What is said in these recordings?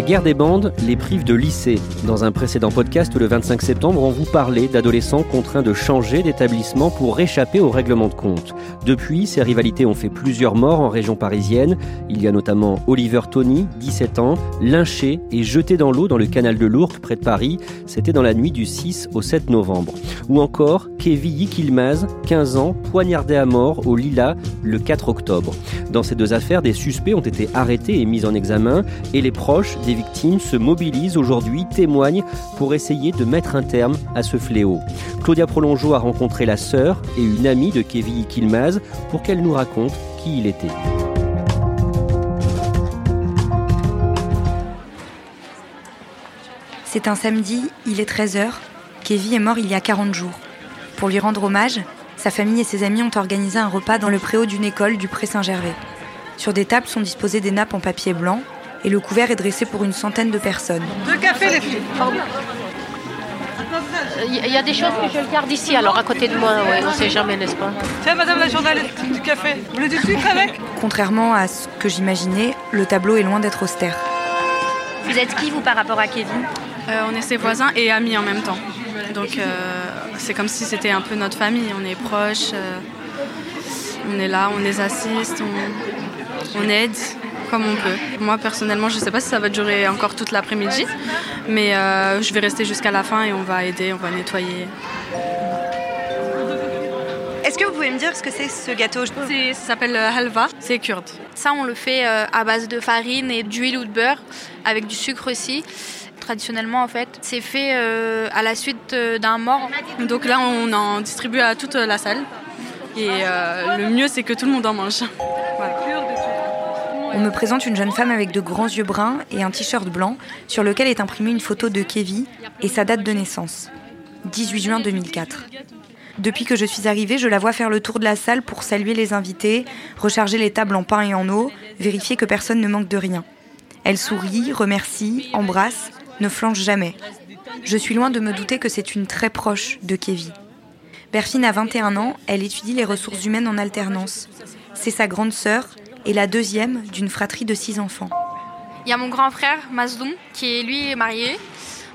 La guerre des bandes les prive de lycée. Dans un précédent podcast le 25 septembre, on vous parlait d'adolescents contraints de changer d'établissement pour échapper au règlement de compte. Depuis, ces rivalités ont fait plusieurs morts en région parisienne. Il y a notamment Oliver Tony, 17 ans, lynché et jeté dans l'eau dans le canal de l'Ourcq près de Paris. C'était dans la nuit du 6 au 7 novembre. Ou encore Kevin Yikilmaz, 15 ans, poignardé à mort au Lila le 4 octobre. Dans ces deux affaires, des suspects ont été arrêtés et mis en examen et les proches victimes se mobilisent aujourd'hui, témoignent pour essayer de mettre un terme à ce fléau. Claudia Prolongeau a rencontré la sœur et une amie de Kevin Kilmaz pour qu'elle nous raconte qui il était. C'est un samedi, il est 13h. Kevin est mort il y a 40 jours. Pour lui rendre hommage, sa famille et ses amis ont organisé un repas dans le préau d'une école du Pré Saint-Gervais. Sur des tables sont disposées des nappes en papier blanc et le couvert est dressé pour une centaine de personnes. Deux cafés, les filles. Il y a des choses que je garde ici, alors à côté de moi, ouais, on ne sait jamais, n'est-ce pas? Tiens, madame la journaliste du café, vous voulez du sucre avec? Contrairement à ce que j'imaginais, le tableau est loin d'être austère. Vous êtes qui, vous, par rapport à Kevin? Euh, On est ses voisins et amis en même temps. Donc, euh, c'est comme si c'était un peu notre famille. On est proches, euh, on est là, on les assiste, on, on aide comme on peut. Moi personnellement, je ne sais pas si ça va durer encore toute l'après-midi, mais euh, je vais rester jusqu'à la fin et on va aider, on va nettoyer. Est-ce que vous pouvez me dire ce que c'est ce gâteau? Ça s'appelle euh, halva, c'est kurde. Ça, on le fait euh, à base de farine et d'huile ou de beurre, avec du sucre aussi traditionnellement en fait. C'est fait à la suite d'un mort. Donc là on en distribue à toute la salle. Et le mieux c'est que tout le monde en mange. On me présente une jeune femme avec de grands yeux bruns et un t-shirt blanc sur lequel est imprimée une photo de Kevin et sa date de naissance. 18 juin 2004. Depuis que je suis arrivée, je la vois faire le tour de la salle pour saluer les invités, recharger les tables en pain et en eau, vérifier que personne ne manque de rien. Elle sourit, remercie, embrasse, ne flanche jamais. Je suis loin de me douter que c'est une très proche de Kevin. Berfine a 21 ans, elle étudie les ressources humaines en alternance. C'est sa grande sœur et la deuxième d'une fratrie de six enfants. Il y a mon grand frère Mazloum qui est lui marié.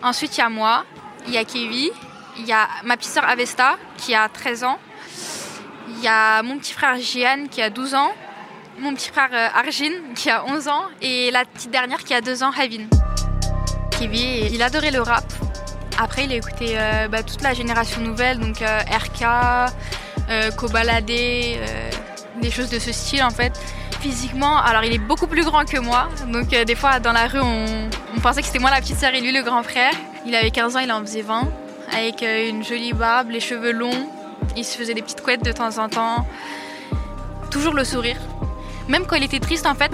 Ensuite il y a moi, il y a Kevin, il y a ma petite sœur Avesta qui a 13 ans. Il y a mon petit frère Jian qui a 12 ans. Mon petit frère euh, Arjin qui a 11 ans. Et la petite dernière qui a 2 ans, Havin. Kevin, il adorait le rap. Après, il a écouté euh, bah, toute la génération nouvelle, donc euh, RK, Kobalade, des choses de ce style en fait physiquement, alors il est beaucoup plus grand que moi. Donc euh, des fois dans la rue, on, pensait que c'était moi la petite sœur et lui le grand frère. Il avait 15 ans, il en faisait 20. Avec euh, une jolie barbe, les cheveux longs. Il se faisait des petites couettes de temps en temps. Toujours le sourire. Même quand il était triste en fait,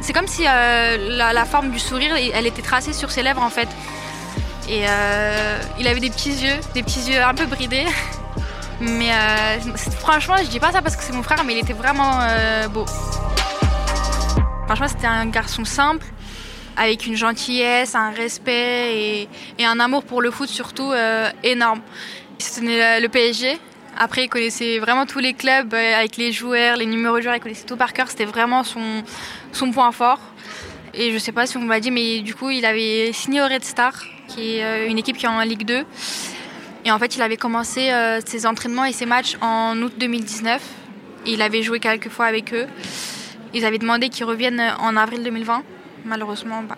c'est comme si euh, la, forme du sourire, elle était tracée sur ses lèvres en fait. Et il avait des petits yeux, des petits yeux un peu bridés. Mais franchement, je dis pas ça parce que c'est mon frère, mais il était vraiment beau. Franchement, c'était un garçon simple, avec une gentillesse, un respect et, un amour pour le foot surtout euh, énorme. Il tenait le PSG. Après, il connaissait vraiment tous les clubs euh, avec les joueurs, les numéros de joueurs, il connaissait tout par cœur. C'était vraiment son, point fort. Et je sais pas si on m'a dit, mais du coup, il avait signé au Red Star, qui est euh, une équipe qui est en Ligue 2. Et en fait, il avait commencé ses entraînements et ses matchs en août 2019. il avait joué quelques fois avec eux. Ils avaient demandé qu'ils reviennent en avril 2020. Malheureusement, bah,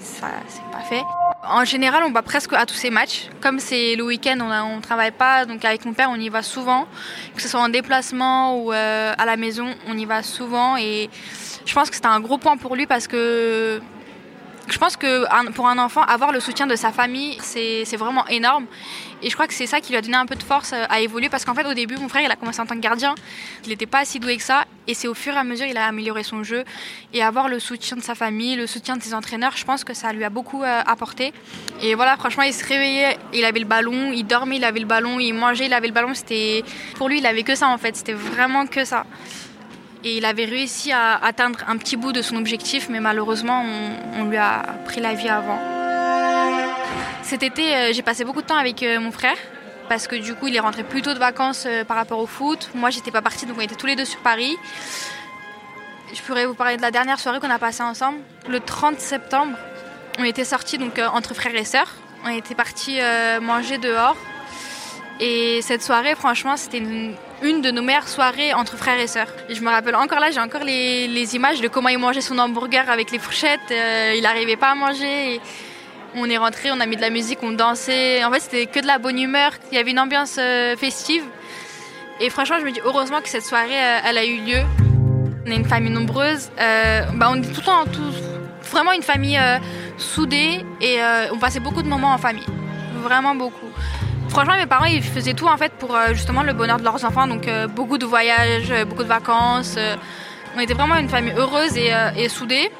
ça c'est pas fait. En général, on va presque à tous ces matchs. Comme c'est le week-end, on ne travaille pas, donc avec mon père, on y va souvent. Que ce soit en déplacement ou euh, à la maison, on y va souvent. Et Je pense que c'était un gros point pour lui parce que je pense que pour un enfant, avoir le soutien de sa famille, c'est vraiment énorme. Et je crois que c'est ça qui lui a donné un peu de force euh, à évoluer parce qu'en fait, au début, mon frère, il a commencé en tant que gardien. Il n'était pas si doué que ça. Et c'est au fur et à mesure, il a amélioré son jeu. Et avoir le soutien de sa famille, le soutien de ses entraîneurs, je pense que ça lui a beaucoup euh, apporté. Et voilà, franchement, il se réveillait, il avait le ballon, il dormait, il avait le ballon, il mangeait, il avait le ballon. C'était Pour lui, il avait que ça en fait. C'était vraiment que ça. Et il avait réussi à atteindre un petit bout de son objectif, mais malheureusement, on, lui a pris la vie avant. Cet été, euh, j'ai passé beaucoup de temps avec euh, mon frère, parce que du coup, il est rentré plus tôt de vacances euh, par rapport au foot. Moi, j'étais pas partie, donc on était tous les deux sur Paris. Je pourrais vous parler de la dernière soirée qu'on a passée ensemble. Le 30 septembre, on était sortis donc entre frères et sœurs. On était partis manger dehors. Et cette soirée, franchement, c'était une une de nos meilleures soirées entre frères et sœurs. Je me rappelle encore là, j'ai encore les, images de comment il mangeait son hamburger avec les fourchettes. Euh, il n'arrivait pas à manger. on est rentré, on a mis de la musique, on dansait. En fait, c'était que de la bonne humeur. Il y avait une ambiance euh, festive. Et franchement, je me dis heureusement que cette soirée, euh, elle a eu lieu. On est une famille nombreuse. bah, on est tout le temps, vraiment une famille soudée et on passait beaucoup de moments en famille. Vraiment beaucoup. Franchement, mes parents, ils faisaient tout en fait pour euh, justement le bonheur de leurs enfants. Donc euh, beaucoup de voyages, euh, beaucoup de vacances. on était vraiment une famille heureuse et, soudée.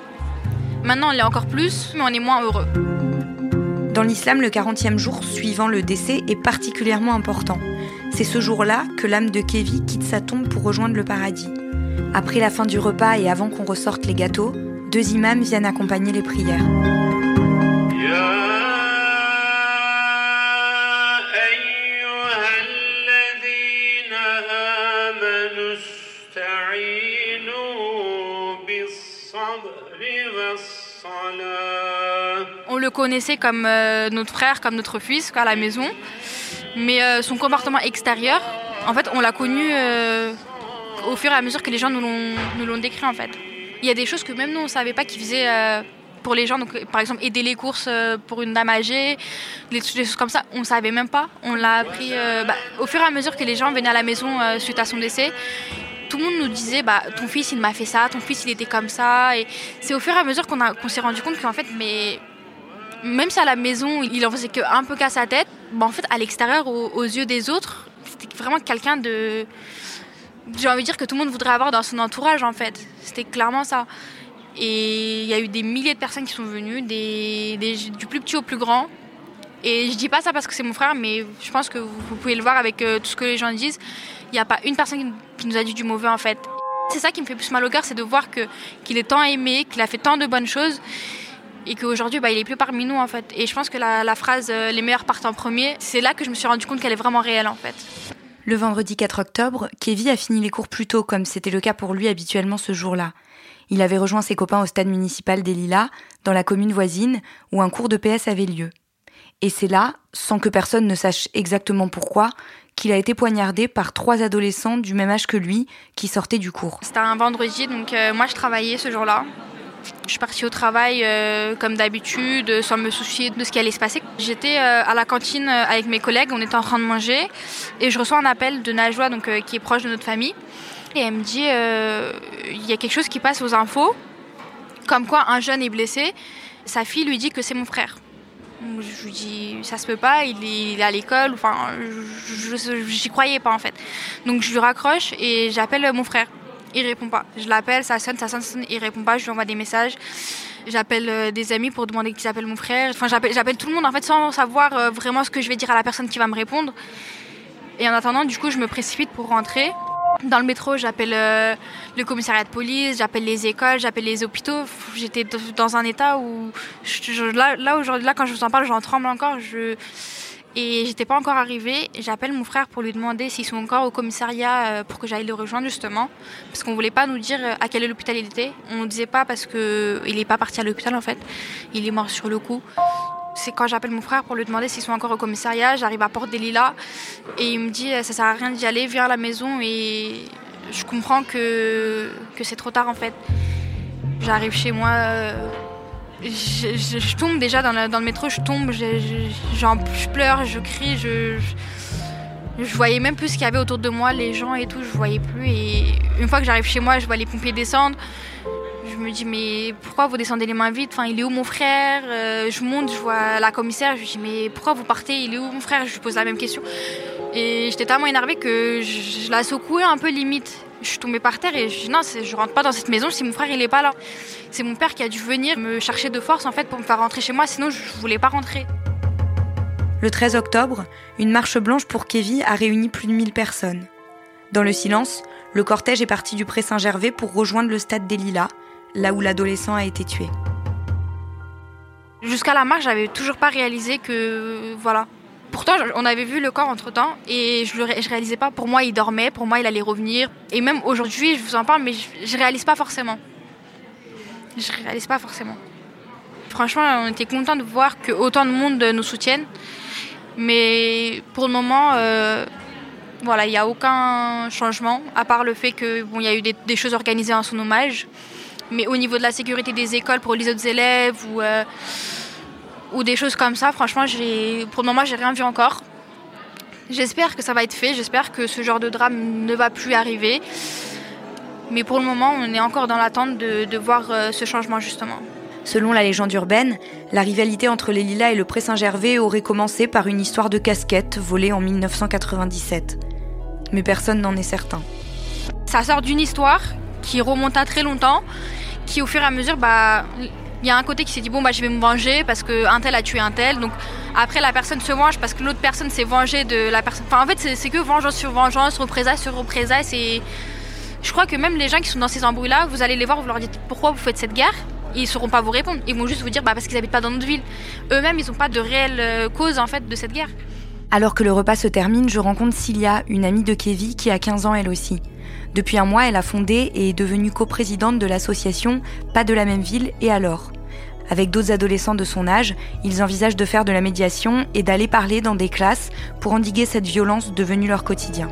Maintenant, on l'est encore plus, mais on est moins heureux. Dans l'islam, le 40e jour suivant le décès est particulièrement important. C'est ce jour-là que l'âme de Kévi quitte sa tombe pour rejoindre le paradis. Après la fin du repas et avant qu'on ressorte les gâteaux, deux imams viennent accompagner les prières. On le connaissait comme euh, notre frère, comme notre fils à la maison. Mais euh, son comportement extérieur, en fait, on l'a connu euh, au fur et à mesure que les gens nous l'ont décrit en fait. Il y a des choses que même nous on savait pas qu'il faisait pour les gens. Donc, par exemple, aider les courses pour une dame âgée, des, choses comme ça, on savait même pas. On l'a appris bah, au fur et à mesure que les gens venaient à la maison suite à son décès tout le monde nous disait bah ton fils il m'a fait ça, ton fils il était comme ça. Et c'est au fur et à mesure qu'on s'est rendu compte qu'en fait mais même si à la maison il en faisait qu'un peu qu'à sa tête, bah, en fait à l'extérieur aux, yeux des autres c'était vraiment quelqu'un de j'ai envie de dire que tout le monde voudrait avoir dans son entourage en fait. C'était clairement ça. Et il y a eu des milliers de personnes qui sont venues des, du plus petit au plus grand. Et je dis pas ça parce que c'est mon frère mais je pense que vous, pouvez le voir avec euh, tout ce que les gens disent il n'y a pas une personne qui nous a dit du mauvais en fait. C'est ça qui me fait plus mal au cœur, c'est de voir qu'il est tant aimé, qu'il a fait tant de bonnes choses et qu'aujourd'hui bah, il est plus parmi nous en fait. Et je pense que la, phrase euh, les meilleurs partent en premier, c'est là que je me suis rendu compte qu'elle est vraiment réelle en fait. Le vendredi 4 octobre, Kevin a fini les cours plus tôt comme c'était le cas pour lui habituellement ce jour-là. Il avait rejoint ses copains au stade municipal des Lilas, dans la commune voisine, où un cours de PS avait lieu. Et c'est là, sans que personne ne sache exactement pourquoi, qu'il a été poignardé par trois adolescents du même âge que lui qui sortaient du cours. C'était un vendredi, donc euh, moi je travaillais ce jour-là. Je suis partie au travail euh, comme d'habitude, sans me soucier de ce qui allait se passer. J'étais euh, à la cantine avec mes collègues, on était en train de manger, et je reçois un appel de Najwa, donc, qui est proche de notre famille. Et elle me dit il y a quelque chose qui passe aux infos, comme quoi un jeune est blessé. Sa fille lui dit que c'est mon frère. Je lui dis, ça se peut pas, il est, à l'école, enfin, j'y croyais pas en fait. Donc je lui raccroche et j'appelle mon frère. Il répond pas. Je l'appelle, ça sonne, ça sonne, ça sonne, il répond pas, je lui envoie des messages. J'appelle euh, des amis pour demander qu'ils appellent mon frère. Enfin, j'appelle tout le monde en fait sans savoir euh, vraiment ce que je vais dire à la personne qui va me répondre. Et en attendant, du coup, je me précipite pour rentrer. Dans le métro, j'appelle euh, le commissariat de police, j'appelle les écoles, j'appelle les hôpitaux. J'étais dans un état où, là, là là, quand je vous en parle, j'en tremble encore. Je... Et j'étais pas encore arrivée. J'appelle mon frère pour lui demander s'ils sont encore au commissariat euh, pour que j'aille le rejoindre justement, parce qu'on voulait pas nous dire euh, à quel hôpital il était. On ne disait pas parce que il est pas parti à l'hôpital en fait. Il est mort sur le coup c'est quand j'appelle mon frère pour lui demander s'ils sont encore au commissariat. J'arrive à Porte des Lilas et il me dit ça sert à rien d'y aller, viens à la maison et je comprends que, que c'est trop tard en fait. J'arrive chez moi, je, tombe déjà dans le, métro, je tombe, je, pleure, je crie, je, je, voyais même plus ce qu'il y avait autour de moi, les gens et tout, je voyais plus. Et une fois que j'arrive chez moi, je vois les pompiers descendre me dis mais pourquoi vous descendez les mains vides Enfin, il est où mon frère? Euh, Je monte, je vois la commissaire, je lui dis mais pourquoi vous partez? Il est où mon frère? Je lui pose la même question. Et j'étais tellement énervée que je, la secouais un peu limite. Je suis tombée par terre et je dis non, je rentre pas dans cette maison si mon frère il est pas là. C'est mon père qui a dû venir me chercher de force en fait pour me faire rentrer chez moi, sinon je voulais pas rentrer. Le 13 octobre, une marche blanche pour Kevin a réuni plus de 1000 personnes. Dans le silence, le cortège est parti du Pré Saint-Gervais pour rejoindre le stade des Lilas, là où l'adolescent a été tué. Jusqu'à la marche, j'avais toujours pas réalisé que voilà. Pourtant, on avait vu le corps entre temps et je ne réalisais pas. Pour moi, il dormait, pour moi, il allait revenir. Et même aujourd'hui, je vous en parle, mais je, ne réalise pas forcément. Je réalise pas forcément. Franchement, on était content de voir que autant de monde nous soutienne. Mais pour le moment, euh, voilà, il n'y a aucun changement, à part le fait qu'il bon, y a eu des, choses organisées en son hommage. Mais au niveau de la sécurité des écoles pour les autres élèves ou, euh, ou des choses comme ça, franchement, pour le moment, j'ai rien vu encore. J'espère que ça va être fait, j'espère que ce genre de drame ne va plus arriver. Mais pour le moment, on est encore dans l'attente de, voir euh, ce changement justement. Selon la légende urbaine, la rivalité entre les Lilas et le Pré Saint-Gervais aurait commencé par une histoire de casquette volée en 1997. Mais personne n'en est certain. Ça sort d'une histoire qui remonte à très longtemps, qui au fur et à mesure, bah, il y a un côté qui s'est dit bon bah je vais me venger parce que un tel a tué un tel donc après la personne se venge parce que l'autre personne s'est vengée de la personne enfin en fait c'est que vengeance sur vengeance représailles sur représailles je crois que même les gens qui sont dans ces embrouilles là vous allez les voir vous leur dites pourquoi vous faites cette guerre? Ils sauront pas vous répondre. Ils vont juste vous dire bah, parce qu'ils habitent pas dans notre ville. Eux-mêmes, ils n'ont pas de réelle euh, cause en fait de cette guerre. Alors que le repas se termine, je rencontre Cilia, une amie de Kevin qui a 15 ans elle aussi. Depuis un mois, elle a fondé et est devenue coprésidente de l'association Pas de la même ville et alors. Avec d'autres adolescents de son âge, ils envisagent de faire de la médiation et d'aller parler dans des classes pour endiguer cette violence devenue leur quotidien.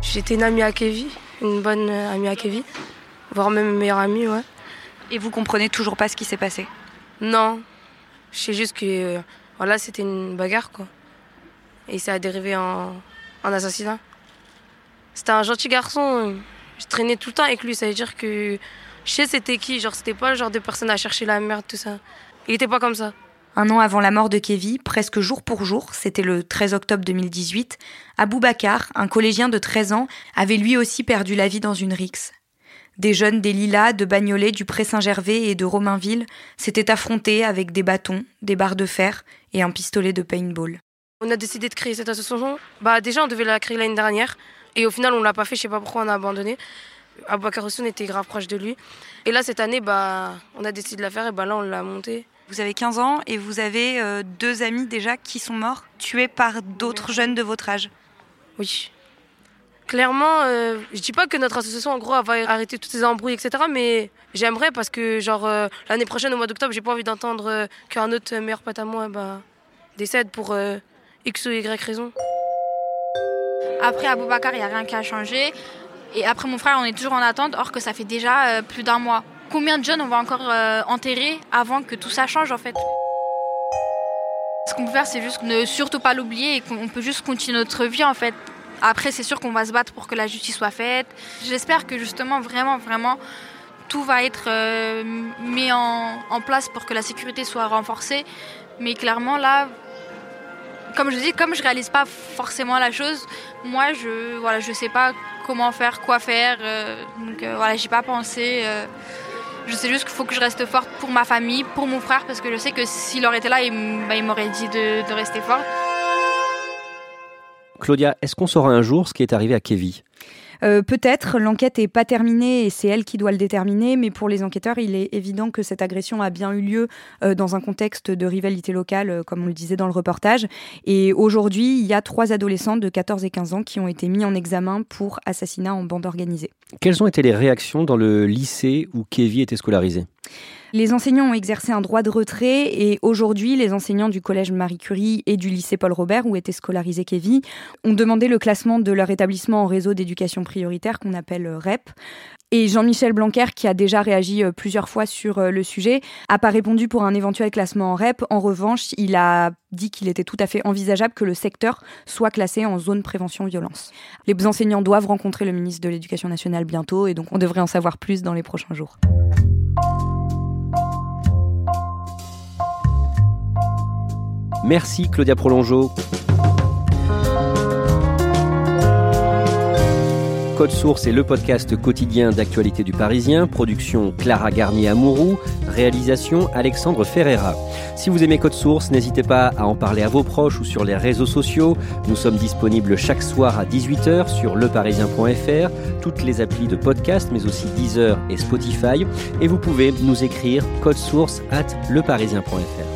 J'étais une amie à Kevin, une bonne amie à Kevin voire même meilleur ami, ouais. Et vous comprenez toujours pas ce qui s'est passé? Non. Je sais juste que voilà, c'était une bagarre, quoi. Et ça a dérivé en, en assassinat. C'était un gentil garçon. Je traînais tout le temps avec lui. Ça veut dire que je sais c'était qui. Genre, c'était pas le genre de personne à chercher la merde, tout ça. Il était pas comme ça. Un an avant la mort de Kevin, presque jour pour jour, c'était le 13 octobre 2018, Abou Bakar, un collégien de 13 ans, avait lui aussi perdu la vie dans une rixe. Des jeunes des Lilas, de Bagnolet, du Pré-Saint-Gervais et de Romainville s'étaient affrontés avec des bâtons, des barres de fer et un pistolet de paintball. On a décidé de créer cette association. Bah déjà on devait la créer l'année dernière et au final on l'a pas fait, je sais pas pourquoi on a abandonné. Abouakar on était grave proche de lui. Et là cette année bah on a décidé de la faire et bah là on l'a montée. Vous avez 15 ans et vous avez euh, deux amis déjà qui sont morts, tués par d'autres jeunes de votre âge. Oui. Clairement, euh, je dis pas que notre association en gros va arrêter toutes ces embrouilles, etc. Mais j'aimerais parce que genre euh, l'année prochaine au mois d'octobre, j'ai pas envie d'entendre euh, qu'un autre meilleur pote à moi bah, décède pour X ou Y raison. Après Aboubacar, il n'y a rien qui a changé. Et après mon frère, on est toujours en attente, or que ça fait déjà plus d'un mois. Combien de jeunes on va encore enterrer avant que tout ça change en fait? Ce qu'on peut faire, c'est juste ne surtout pas l'oublier et qu'on peut juste continuer notre vie en fait. Après, c'est sûr qu'on va se battre pour que la justice soit faite. J'espère que justement, vraiment, vraiment, tout va être euh, mis en, place pour que la sécurité soit renforcée. Mais clairement, là, comme je dis, comme je réalise pas forcément la chose, moi, je voilà, je sais pas comment faire, quoi faire. Euh, donc euh, voilà, j'ai pas pensé. je sais juste qu'il faut que je reste forte pour ma famille, pour mon frère, parce que je sais que s'il aurait été là, il, bah, m'aurait dit de, de rester forte. Claudia, est-ce qu'on saura un jour ce qui est arrivé à Kevin euh, Peut-être, l'enquête n'est pas terminée et c'est elle qui doit le déterminer, mais pour les enquêteurs, il est évident que cette agression a bien eu lieu euh, dans un contexte de rivalité locale, euh, comme on le disait dans le reportage. Et aujourd'hui, il y a trois adolescents de 14 et 15 ans qui ont été mis en examen pour assassinat en bande organisée. Quelles ont été les réactions dans le lycée où Kevin était scolarisé? Les enseignants ont exercé un droit de retrait et aujourd'hui, les enseignants du collège Marie Curie et du lycée Paul Robert, où était scolarisé Kevin, ont demandé le classement de leur établissement en réseau d'éducation prioritaires qu'on appelle REP. Et Jean-Michel Blanquer, qui a déjà réagi euh, plusieurs fois sur euh, le sujet, a pas répondu pour un éventuel classement en REP. En revanche, il a dit qu'il était tout à fait envisageable que le secteur soit classé en zone prévention violence. Les enseignants doivent rencontrer le ministre de l'Éducation nationale bientôt et donc on devrait en savoir plus dans les prochains jours. Merci Claudia Prolongeau. Code Source est le podcast quotidien d'actualité du Parisien. Production Clara Garnier-Amouroux. Réalisation Alexandre Ferreira. Si vous aimez Code Source, n'hésitez pas à en parler à vos proches ou sur les réseaux sociaux. Nous sommes disponibles chaque soir à 18h sur leparisien.fr, toutes les applis de podcast, mais aussi Deezer et Spotify. Et vous pouvez nous écrire code source at leparisien.fr.